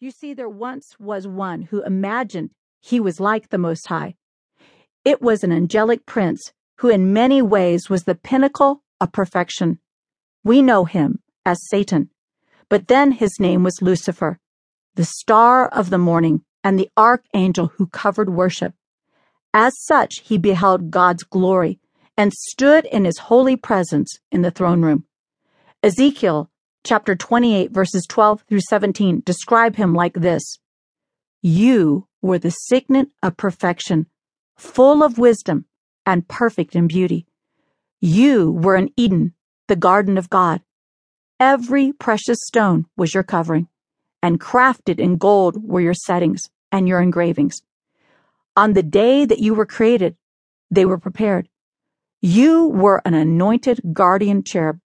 You see, there once was one who imagined he was like the Most High. It was an angelic prince who, in many ways, was the pinnacle of perfection. We know him as Satan, but then his name was Lucifer, the star of the morning and the archangel who covered worship. As such, he beheld God's glory and stood in his holy presence in the throne room. Ezekiel chapter 28, verses 12 through 17 describe him like this You were the signet of perfection, full of wisdom and perfect in beauty. You were in Eden, the garden of God. Every precious stone was your covering, and crafted in gold were your settings and your engravings. On the day that you were created, they were prepared. You were an anointed guardian cherub.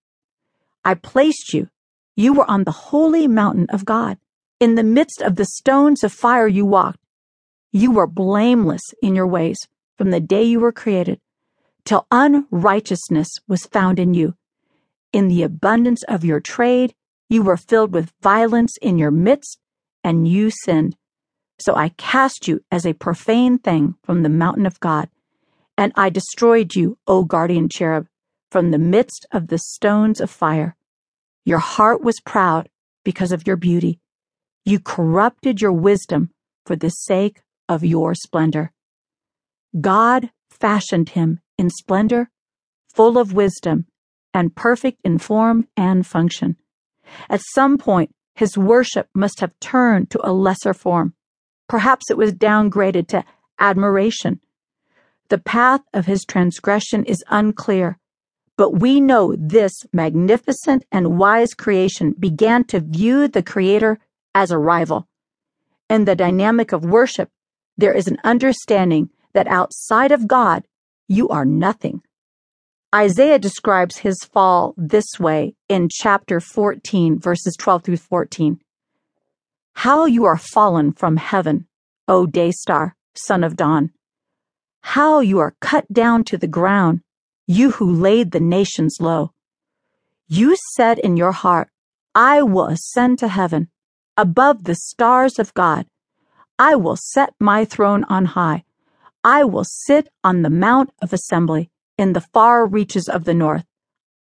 I placed you you were on the holy mountain of God. In the midst of the stones of fire you walked. You were blameless in your ways from the day you were created till unrighteousness was found in you. In the abundance of your trade, you were filled with violence in your midst, and you sinned. So I cast you as a profane thing from the mountain of God, and I destroyed you, O guardian cherub, from the midst of the stones of fire. Your heart was proud because of your beauty. You corrupted your wisdom for the sake of your splendor. God fashioned him in splendor, full of wisdom, and perfect in form and function. At some point, his worship must have turned to a lesser form. Perhaps it was downgraded to admiration. The path of his transgression is unclear, but we know this magnificent and wise creation began to view the Creator as a rival. In the dynamic of worship, there is an understanding that outside of God, you are nothing. Isaiah describes his fall this way in chapter 14, verses 12 through 14. How you are fallen from heaven, O day star, son of dawn. How you are cut down to the ground, you who laid the nations low. You said in your heart, I will ascend to heaven, above the stars of God. I will set my throne on high. I will sit on the mount of assembly in the far reaches of the north.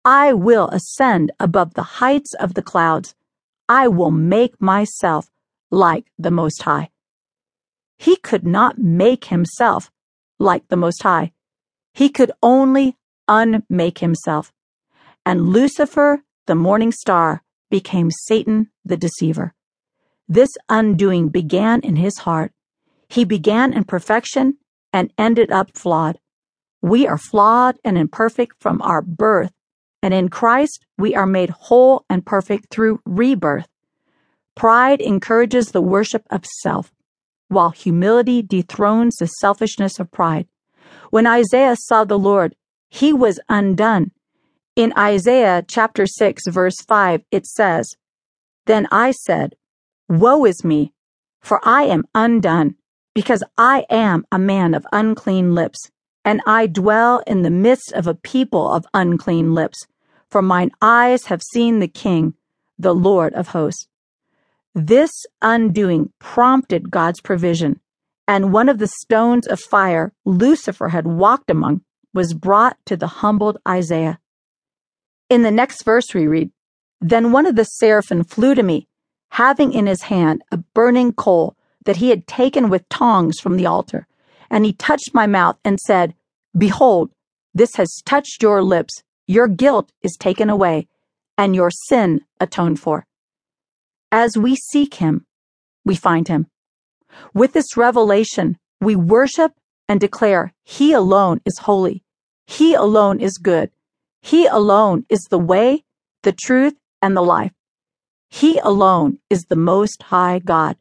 I will ascend above the heights of the clouds. I will make myself like the Most High. He could not make himself like the Most High. He could only unmake himself. And Lucifer, the morning star, became Satan the deceiver. This undoing began in his heart. He began in perfection and ended up flawed. We are flawed and imperfect from our birth, and in Christ we are made whole and perfect through rebirth. Pride encourages the worship of self, while humility dethrones the selfishness of pride. When Isaiah saw the Lord, he was undone. In Isaiah chapter 6, verse 5, it says, Then I said, Woe is me, for I am undone, because I am a man of unclean lips, and I dwell in the midst of a people of unclean lips, for mine eyes have seen the King, the Lord of hosts. This undoing prompted God's provision, and one of the stones of fire Lucifer had walked among was brought to the humbled Isaiah. In the next verse we read, Then one of the seraphim flew to me, having in his hand a burning coal that he had taken with tongs from the altar. And he touched my mouth and said, Behold, this has touched your lips. Your guilt is taken away, and your sin atoned for. As we seek him, we find him. With this revelation, we worship and declare He alone is holy. He alone is good. He alone is the way, the truth, and the life. He alone is the Most High God.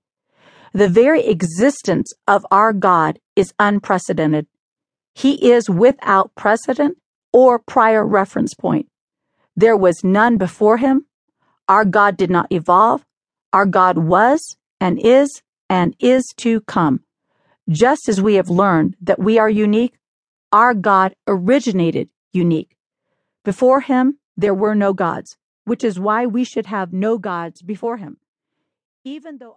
The very existence of our God is unprecedented. He is without precedent or prior reference point. There was none before him. Our God did not evolve. Our God was and is and is to come. Just as we have learned that we are unique, our God originated unique. Before him, there were no gods, which is why we should have no gods before him. Even though